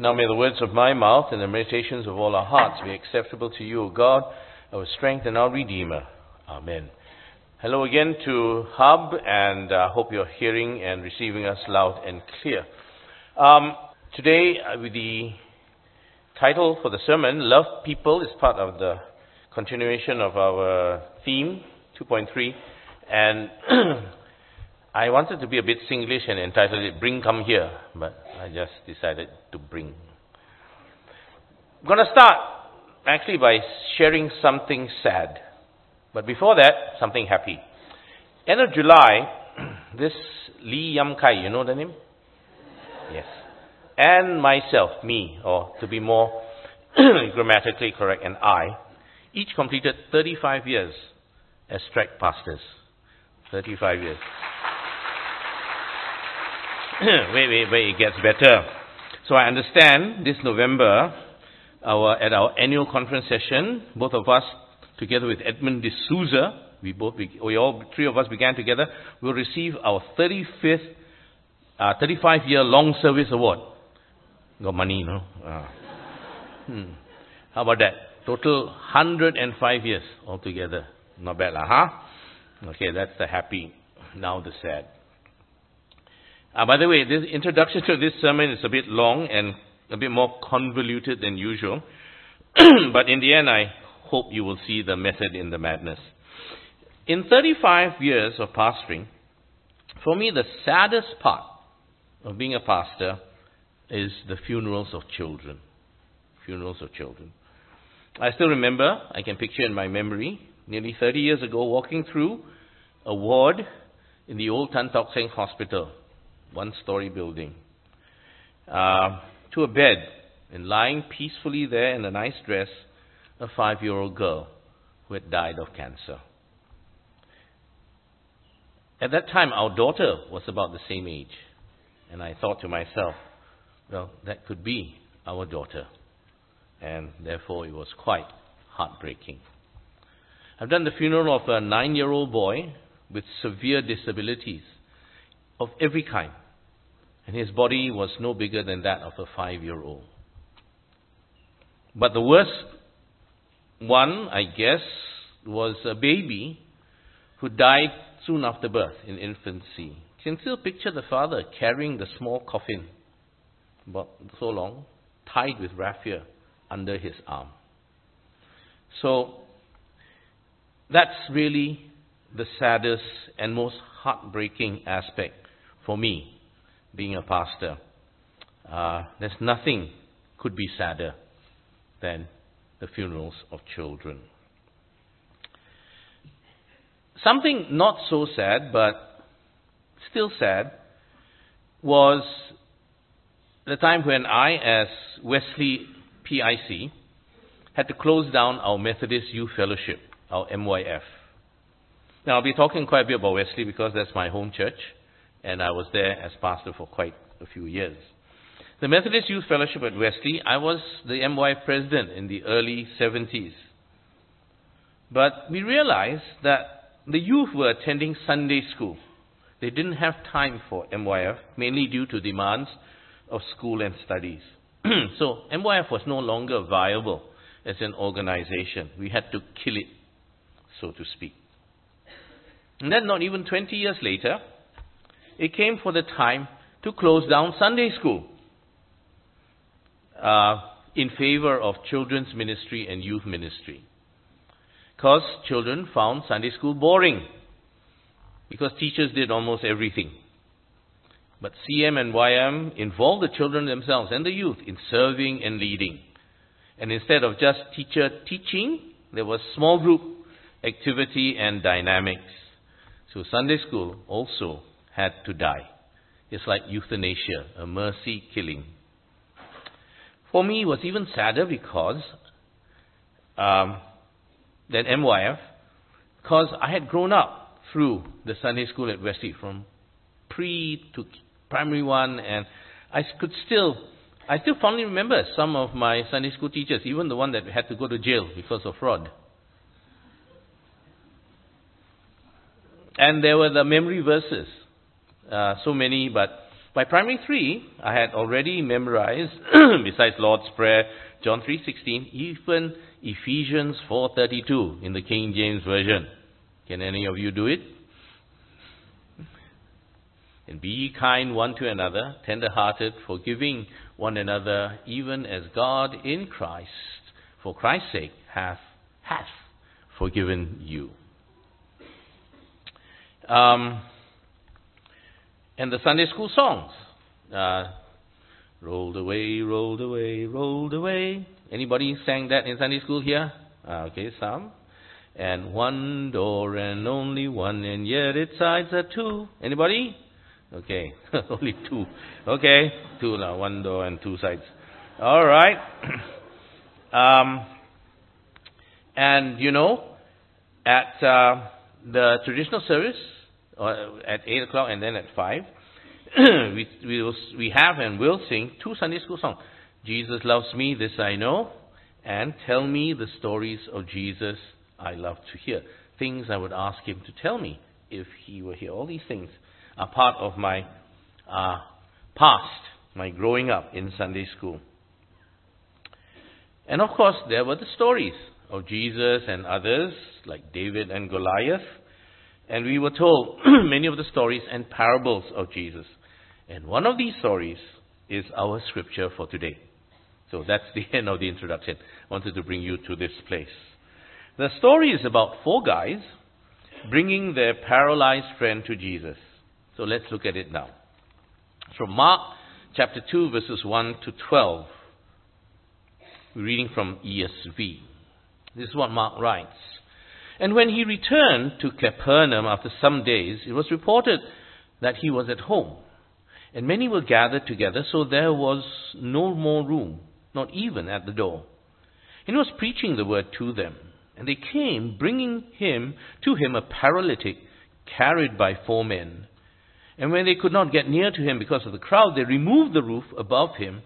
Now may the words of my mouth and the meditations of all our hearts be acceptable to you, O God, our strength and our Redeemer. Amen. Hello again to Hub, and I uh, hope you're hearing and receiving us loud and clear. Um, today, uh, with the title for the sermon, Love People, is part of the continuation of our theme, 2.3, and I wanted to be a bit Singlish and entitled it Bring Come Here, but I just decided to bring. I'm going to start actually by sharing something sad. But before that, something happy. End of July, this Lee Yam Kai, you know the name? Yes. And myself, me, or to be more grammatically correct, and I, each completed 35 years as TRAC pastors. 35 years. Wait, wait, wait, it gets better. So I understand this November, our, at our annual conference session, both of us, together with Edmund D'Souza, we both, we all, three of us began together, will receive our 35th, uh, 35 year long service award. Got money, you know. Uh, hmm. How about that? Total 105 years altogether. Not bad, lah, huh? Okay, that's the happy. Now the sad. Uh, by the way, this introduction to this sermon is a bit long and a bit more convoluted than usual. but in the end, I hope you will see the method in the madness. In 35 years of pastoring, for me, the saddest part of being a pastor is the funerals of children. Funerals of children. I still remember, I can picture in my memory, nearly 30 years ago, walking through a ward in the old Tan Tock Seng Hospital one story building, uh, to a bed, and lying peacefully there in a nice dress, a five year old girl who had died of cancer. At that time, our daughter was about the same age, and I thought to myself, well, that could be our daughter, and therefore it was quite heartbreaking. I've done the funeral of a nine year old boy with severe disabilities of every kind. And his body was no bigger than that of a five year old. But the worst one, I guess, was a baby who died soon after birth in infancy. You can still picture the father carrying the small coffin, about so long, tied with raffia under his arm. So, that's really the saddest and most heartbreaking aspect for me, being a pastor. Uh, there's nothing could be sadder than the funerals of children. Something not so sad, but still sad, was the time when I, as Wesley PIC, had to close down our Methodist Youth Fellowship, our MYF. Now, I'll be talking quite a bit about Wesley because that's my home church and I was there as pastor for quite a few years. The Methodist Youth Fellowship at Wesley, I was the MY president in the early 70s. But we realized that the youth were attending Sunday school. They didn't have time for MYF, mainly due to demands of school and studies. so MYF was no longer viable as an organization. We had to kill it, so to speak. And then, not even 20 years later, it came for the time to close down Sunday school uh, in favor of children's ministry and youth ministry. Because children found Sunday school boring. Because teachers did almost everything. But CM and YM involved the children themselves and the youth in serving and leading. And instead of just teacher teaching, there was small group activity and dynamics. So Sunday school also had to die. It's like euthanasia, a mercy killing. For me, it was even sadder because um, than MYF, because I had grown up through the Sunday school at Wesley from pre to primary one, and I could still, I still fondly remember some of my Sunday school teachers, even the one that had to go to jail because of fraud. And there were the memory verses uh, so many, but By primary three, I had already memorized, besides Lord's Prayer, John 3.16, even Ephesians 4.32 in the King James Version. Can any of you do it? And be kind one to another, tender-hearted, forgiving one another, even as God in Christ, for Christ's sake, hath, hath forgiven you. Um, and the Sunday school songs. Uh, rolled away, rolled away, rolled away. Anybody sang that in Sunday school here? Uh, okay, some. And one door and only one, and yet its sides are two. Anybody? Okay, only two. Okay, two now, one door and two sides. All right. um, and you know, at uh, the traditional service, uh, at 8 o'clock and then at 5, we, we, will, we have and will sing two Sunday school songs. Jesus loves me, this I know, and tell me the stories of Jesus I love to hear. Things I would ask him to tell me if he were here. All these things are part of my uh, past, my growing up in Sunday school. And of course, there were the stories of Jesus and others, like David and Goliath. And we were told many of the stories and parables of Jesus. And one of these stories is our scripture for today. So that's the end of the introduction. I wanted to bring you to this place. The story is about four guys bringing their paralyzed friend to Jesus. So let's look at it now. From Mark chapter 2, verses 1 to 12. We're reading from ESV. This is what Mark writes. And when he returned to Capernaum after some days, it was reported that he was at home. And many were gathered together, so there was no more room, not even at the door. And he was preaching the word to them. And they came, bringing him to him a paralytic carried by four men. And when they could not get near to him because of the crowd, they removed the roof above him.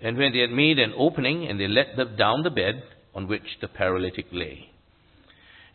And when they had made an opening, and they let them down the bed on which the paralytic lay.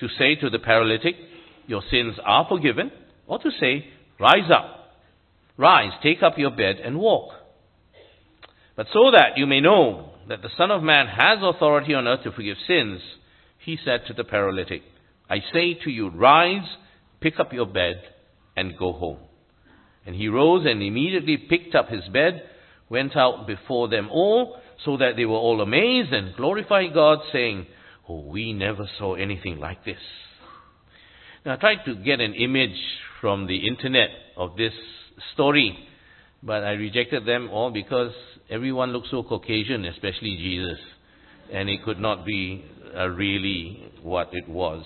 to say to the paralytic, Your sins are forgiven, or to say, Rise up, rise, take up your bed and walk. But so that you may know that the Son of Man has authority on earth to forgive sins, he said to the paralytic, I say to you, rise, pick up your bed, and go home. And he rose and immediately picked up his bed, went out before them all, so that they were all amazed and glorified God, saying, Oh, we never saw anything like this. Now, I tried to get an image from the internet of this story, but I rejected them all because everyone looked so Caucasian, especially Jesus, and it could not be uh, really what it was.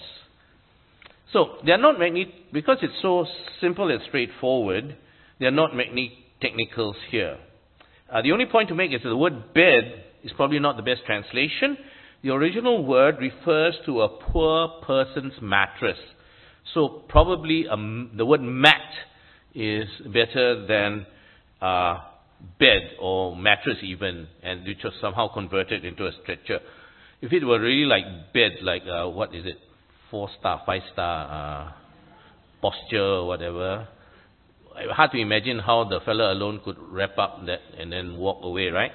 So, they are not many, because it's so simple and straightforward, there are not many technicals here. Uh, the only point to make is that the word bed is probably not the best translation. The original word refers to a poor person's mattress. So probably um, the word mat is better than uh, bed or mattress even, and which was somehow converted into a stretcher. If it were really like bed, like uh, what is it, four star, five star uh, posture or whatever, hard to imagine how the fellow alone could wrap up that and then walk away, right?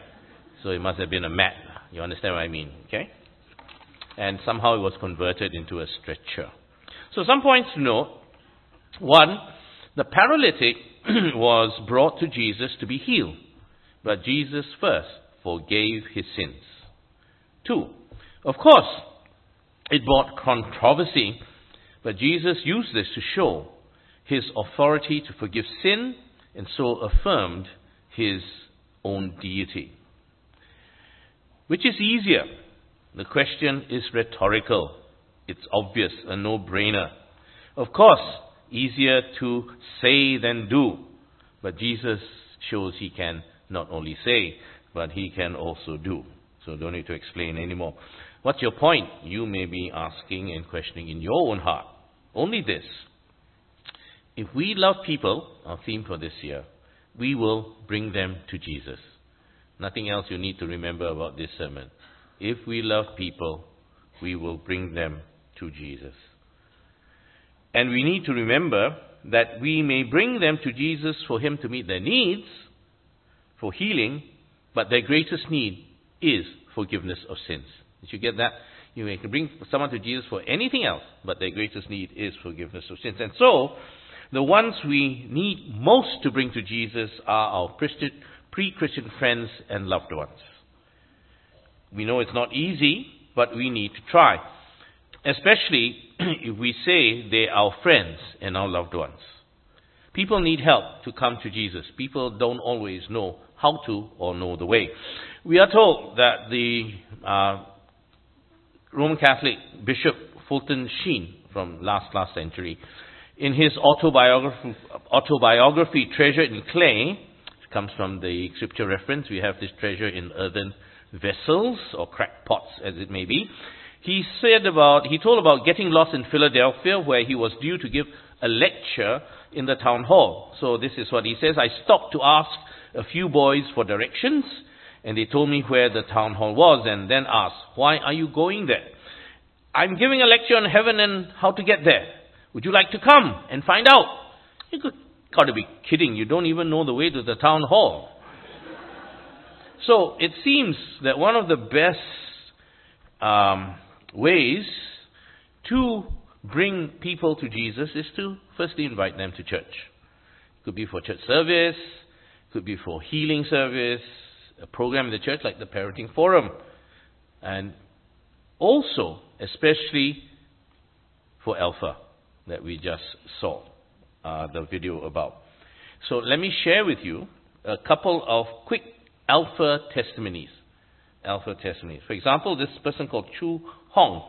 So it must have been a mat. You understand what I mean? Okay? And somehow it was converted into a stretcher. So some points to note. One, the paralytic was brought to Jesus to be healed. But Jesus first forgave his sins. Two, of course, it brought controversy, but Jesus used this to show his authority to forgive sin and so affirmed his own deity. Which is easier? The question is rhetorical. It's obvious, a no brainer. Of course, easier to say than do, but Jesus shows he can not only say, but he can also do. So don't need to explain anymore. What's your point? You may be asking and questioning in your own heart. Only this. If we love people, our theme for this year, we will bring them to Jesus. Nothing else you need to remember about this sermon. If we love people, we will bring them to Jesus. And we need to remember that we may bring them to Jesus for Him to meet their needs, for healing, but their greatest need is forgiveness of sins. Did you get that? You can bring someone to Jesus for anything else, but their greatest need is forgiveness of sins. And so, the ones we need most to bring to Jesus are our pre Christian friends and loved ones. We know it's not easy, but we need to try. Especially if we say they are our friends and our loved ones. People need help to come to Jesus. People don't always know how to or know the way. We are told that the uh, Roman Catholic Bishop Fulton Sheen from last last century, in his autobiography, autobiography Treasure in Clay, comes from the scripture reference, we have this treasure in earthen vessels or cracked pots as it may be. He said about, he told about getting lost in Philadelphia where he was due to give a lecture in the town hall. So this is what he says. I stopped to ask a few boys for directions and they told me where the town hall was and then asked, why are you going there? I'm giving a lecture on heaven and how to get there. Would you like to come and find out? You could, got to be kidding. You don't even know the way to the town hall. so it seems that one of the best um, ways to bring people to Jesus is to firstly invite them to church. Could be for church service, could be for healing service, a program in the church like the Parenting Forum. And also, especially for Alpha that we just saw uh, the video about. So let me share with you a couple of quick Alpha testimonies. Alpha testimonies. For example, this person called Chu Hong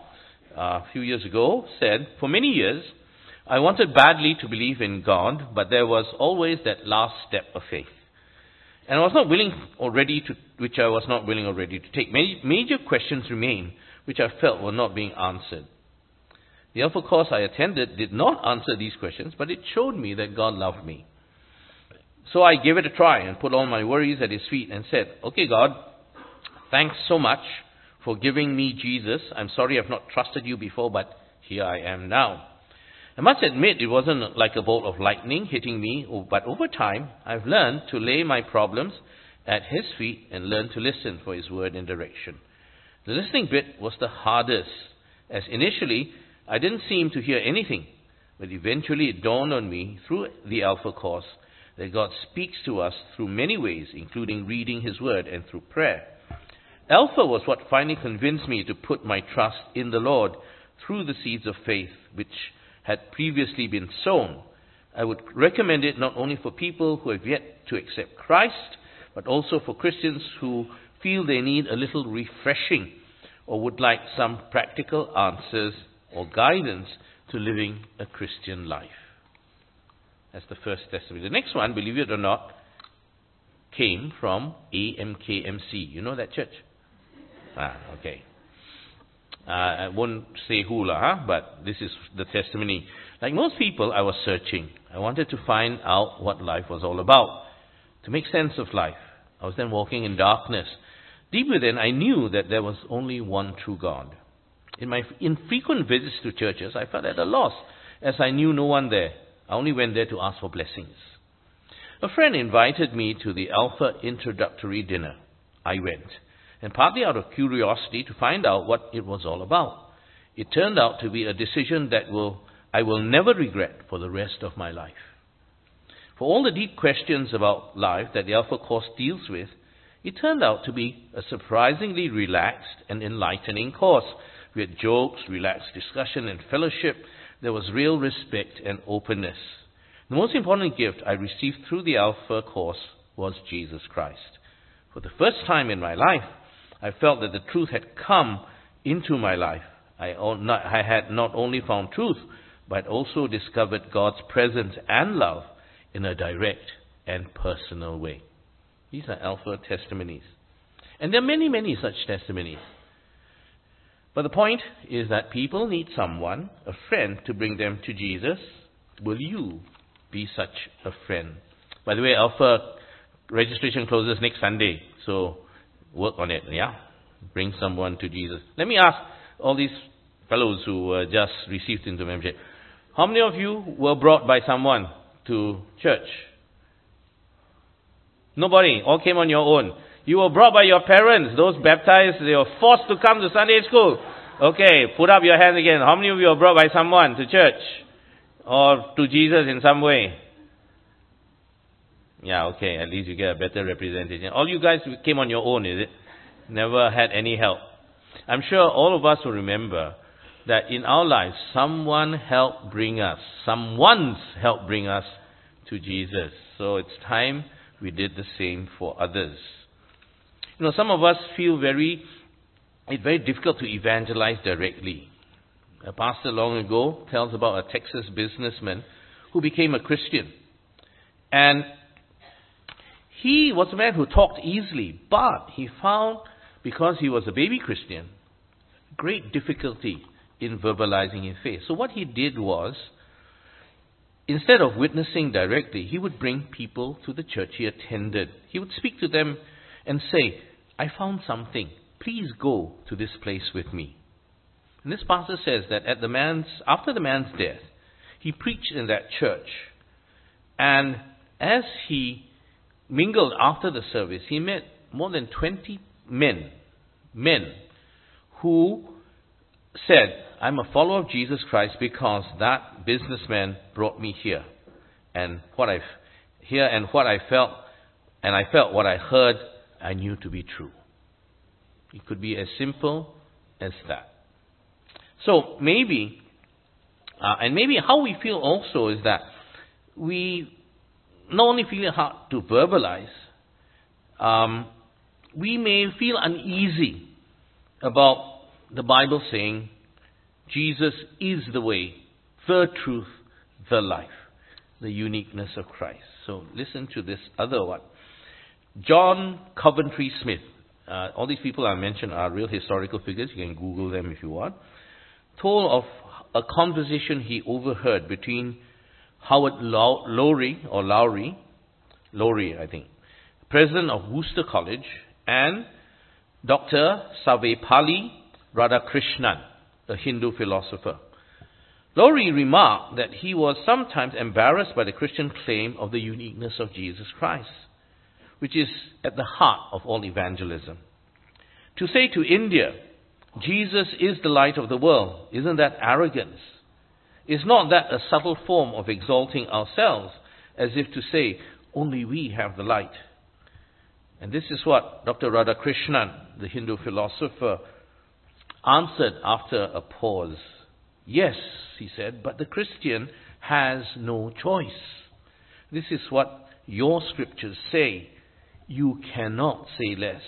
uh, a few years ago said, For many years, I wanted badly to believe in God, but there was always that last step of faith. And I was not willing already to, which I was not willing already to take. Many Major questions remain, which I felt were not being answered. The Alpha course I attended did not answer these questions, but it showed me that God loved me. So I gave it a try and put all my worries at His feet and said, Okay, God, thanks so much for giving me Jesus. I'm sorry I've not trusted you before, but here I am now. I must admit it wasn't like a bolt of lightning hitting me, but over time I've learned to lay my problems at His feet and learn to listen for His word and direction. The listening bit was the hardest, as initially I didn't seem to hear anything, but eventually it dawned on me through the Alpha course that God speaks to us through many ways, including reading His word and through prayer. Alpha was what finally convinced me to put my trust in the Lord through the seeds of faith, which had previously been sown. I would recommend it not only for people who have yet to accept Christ, but also for Christians who feel they need a little refreshing or would like some practical answers or guidance to living a Christian life. That's the first testimony. The next one, believe it or not, came from AMKMC. You know that church? Ah, okay. Uh, I won't say hula, huh? but this is the testimony. Like most people, I was searching. I wanted to find out what life was all about, to make sense of life. I was then walking in darkness. Deep within, I knew that there was only one true God. In my infrequent visits to churches, I felt at a loss, as I knew no one there. I only went there to ask for blessings. A friend invited me to the Alpha introductory dinner. I went and partly out of curiosity to find out what it was all about. It turned out to be a decision that will, I will never regret for the rest of my life. For all the deep questions about life that the Alpha Course deals with, it turned out to be a surprisingly relaxed and enlightening course. We had jokes, relaxed discussion, and fellowship. There was real respect and openness. The most important gift I received through the Alpha Course was Jesus Christ. For the first time in my life, I felt that the truth had come into my life. I, I had not only found truth, but also discovered God's presence and love in a direct and personal way. These are Alpha testimonies. And there are many, many such testimonies. But the point is that people need someone, a friend, to bring them to Jesus. Will you be such a friend? By the way, Alpha registration closes next Sunday, so work on it, yeah? Bring someone to Jesus. Let me ask all these fellows who uh, just received into membership. How many of you were brought by someone to church? Nobody. All came on your own. You were brought by your parents. Those baptized, they were forced to come to Sunday school. Okay, put up your hand again. How many of you were brought by someone to church? Or to Jesus in some way? Yeah, okay, at least you get a better representation. All you guys came on your own, is it? Never had any help. I'm sure all of us will remember that in our lives, someone helped bring us, someone's helped bring us to Jesus. So it's time we did the same for others. You know, some of us feel very, it's very difficult to evangelize directly. A pastor long ago tells about a Texas businessman who became a Christian. And he was a man who talked easily, but he found, because he was a baby Christian, great difficulty in verbalizing his faith. So what he did was, instead of witnessing directly, he would bring people to the church he attended. He would speak to them and say, I found something. Please go to this place with me. And this pastor says that at the man's, after the man's death, he preached in that church. And as he mingled after the service, he met more than 20 men, men, who said, I'm a follower of Jesus Christ because that businessman brought me here. And what I've here and what I felt, and I felt what I heard, I knew to be true. It could be as simple as that. So maybe, uh, and maybe how we feel also is that we not only feel it hard to verbalize, um, we may feel uneasy about the Bible saying Jesus is the way, the truth, the life, the uniqueness of Christ. So listen to this other one. John Coventry Smith. Uh, all these people I mentioned are real historical figures. You can Google them if you want. Told of a conversation he overheard between Howard Lowry, or Lowry, Lowry, I think, president of Wooster College, and Dr. Sarvepalli Radhakrishnan, a Hindu philosopher. Lowry remarked that he was sometimes embarrassed by the Christian claim of the uniqueness of Jesus Christ, which is at the heart of all evangelism. To say to India, Jesus is the light of the world, isn't that arrogance? Is not that a subtle form of exalting ourselves, as if to say, only we have the light? And this is what Dr. Radhakrishnan, the Hindu philosopher, answered after a pause. Yes, he said, but the Christian has no choice. This is what your scriptures say. You cannot say less.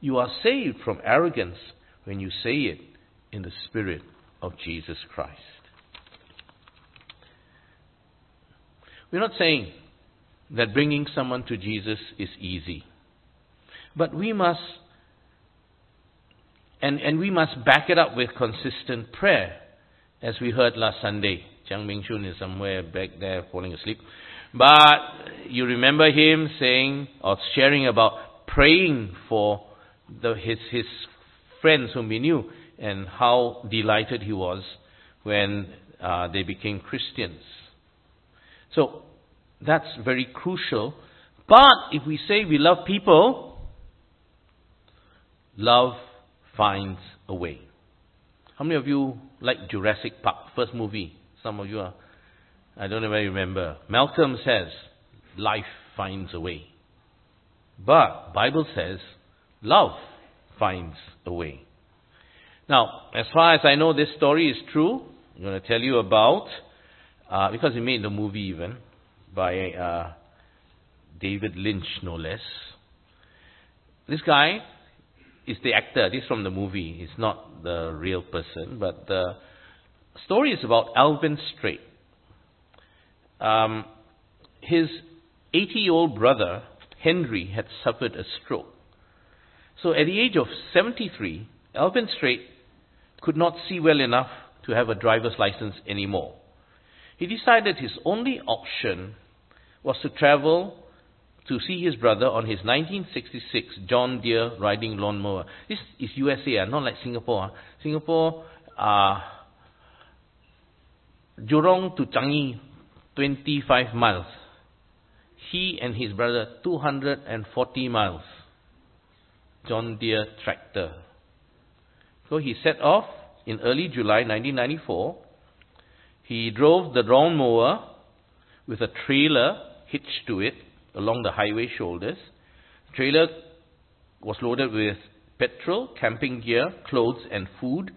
You are saved from arrogance when you say it in the Spirit of Jesus Christ. We're not saying that bringing someone to Jesus is easy. But we must and, and we must back it up with consistent prayer, as we heard last Sunday. Chang Ming Shun is somewhere back there falling asleep. But you remember him saying or sharing about praying for the, his, his friends whom he knew and how delighted he was when uh, they became Christians. So that's very crucial. But if we say we love people, love finds a way. How many of you like Jurassic Park, first movie? Some of you are, I don't know if you remember. Malcolm says, life finds a way. But Bible says, love finds a way. Now, as far as I know, this story is true. I'm going to tell you about, uh, because he made the movie even, by uh, David Lynch, no less. This guy is the actor. This is from the movie. It's not the real person. But the story is about Alvin Straight. Um, his 80 year old brother Henry had suffered a stroke. So at the age of 73, Alvin Straight could not see well enough to have a driver's license anymore. He decided his only option was to travel to see his brother on his 1966 John Deere riding lawnmower. This is USA, ah, not like Singapore. Ah. Singapore, uh, Jurong to Changi, 25 miles. He and his brother, 240 miles. John Deere tractor. So he set off in early July 1994. He drove the lawnmower with a trailer hitched to it along the highway shoulders. Trailer was loaded with petrol, camping gear, clothes, and food.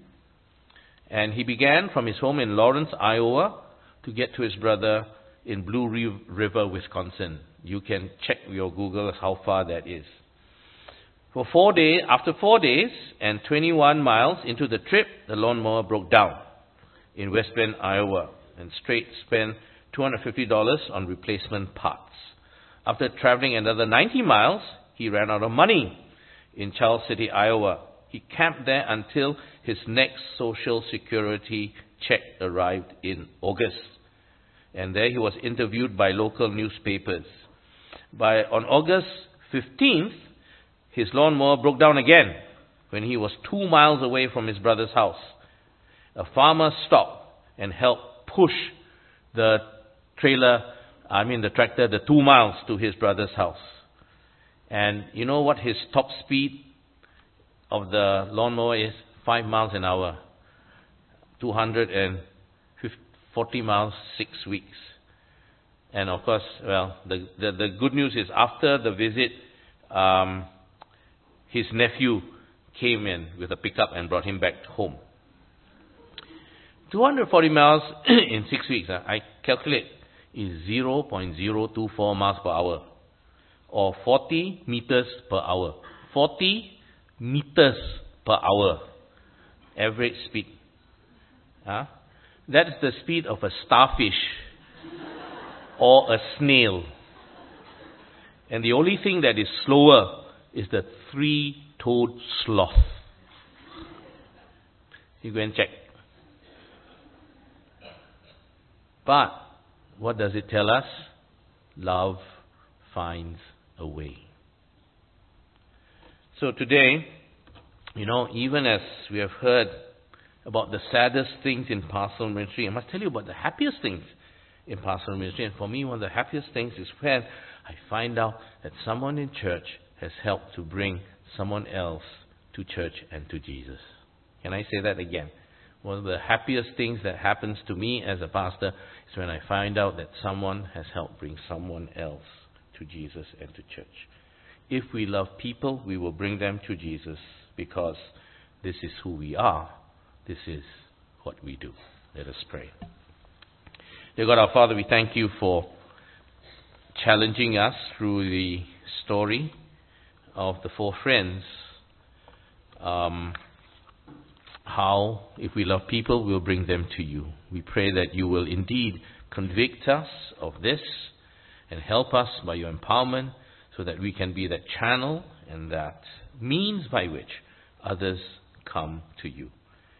And he began from his home in Laurens, Iowa, to get to his brother in Blue River, Wisconsin. You can check your Google how far that is. For four days, after four days and 21 miles into the trip, the lawnmower broke down in West Bend, Iowa, and Straight spent $250 on replacement parts. After traveling another 90 miles, he ran out of money in Charles City, Iowa. He camped there until his next Social Security check arrived in August. And there he was interviewed by local newspapers. By, on August 15th, his lawnmower broke down again when he was two miles away from his brother's house. A farmer stopped and helped push the trailer I mean the tractor, the two miles to his brother's house. And you know what his top speed of the lawnmower is? Five miles an hour. 240 miles, six weeks. And of course, well, the, the, the good news is after the visit, um, his nephew came in with a pickup and brought him back home. 240 miles in six weeks. Uh, I calculate is 0.024 miles per hour or 40 meters per hour. 40 meters per hour average speed. Huh? That is the speed of a starfish or a snail. And the only thing that is slower is the three toed sloth. You go and check. But what does it tell us? Love finds a way. So today, you know, even as we have heard about the saddest things in pastoral ministry, I must tell you about the happiest things in pastoral ministry. And for me, one of the happiest things is when I find out that someone in church has helped to bring someone else to church and to Jesus. Can I say that again? One of the happiest things that happens to me as a pastor is when I find out that someone has helped bring someone else to Jesus and to church. If we love people, we will bring them to Jesus because this is who we are. This is what we do. Let us pray. Dear God, our Father, we thank you for challenging us through the story of the four friends. Um, how, if we love people, we'll bring them to you. We pray that you will indeed convict us of this and help us by your empowerment so that we can be that channel and that means by which others come to you.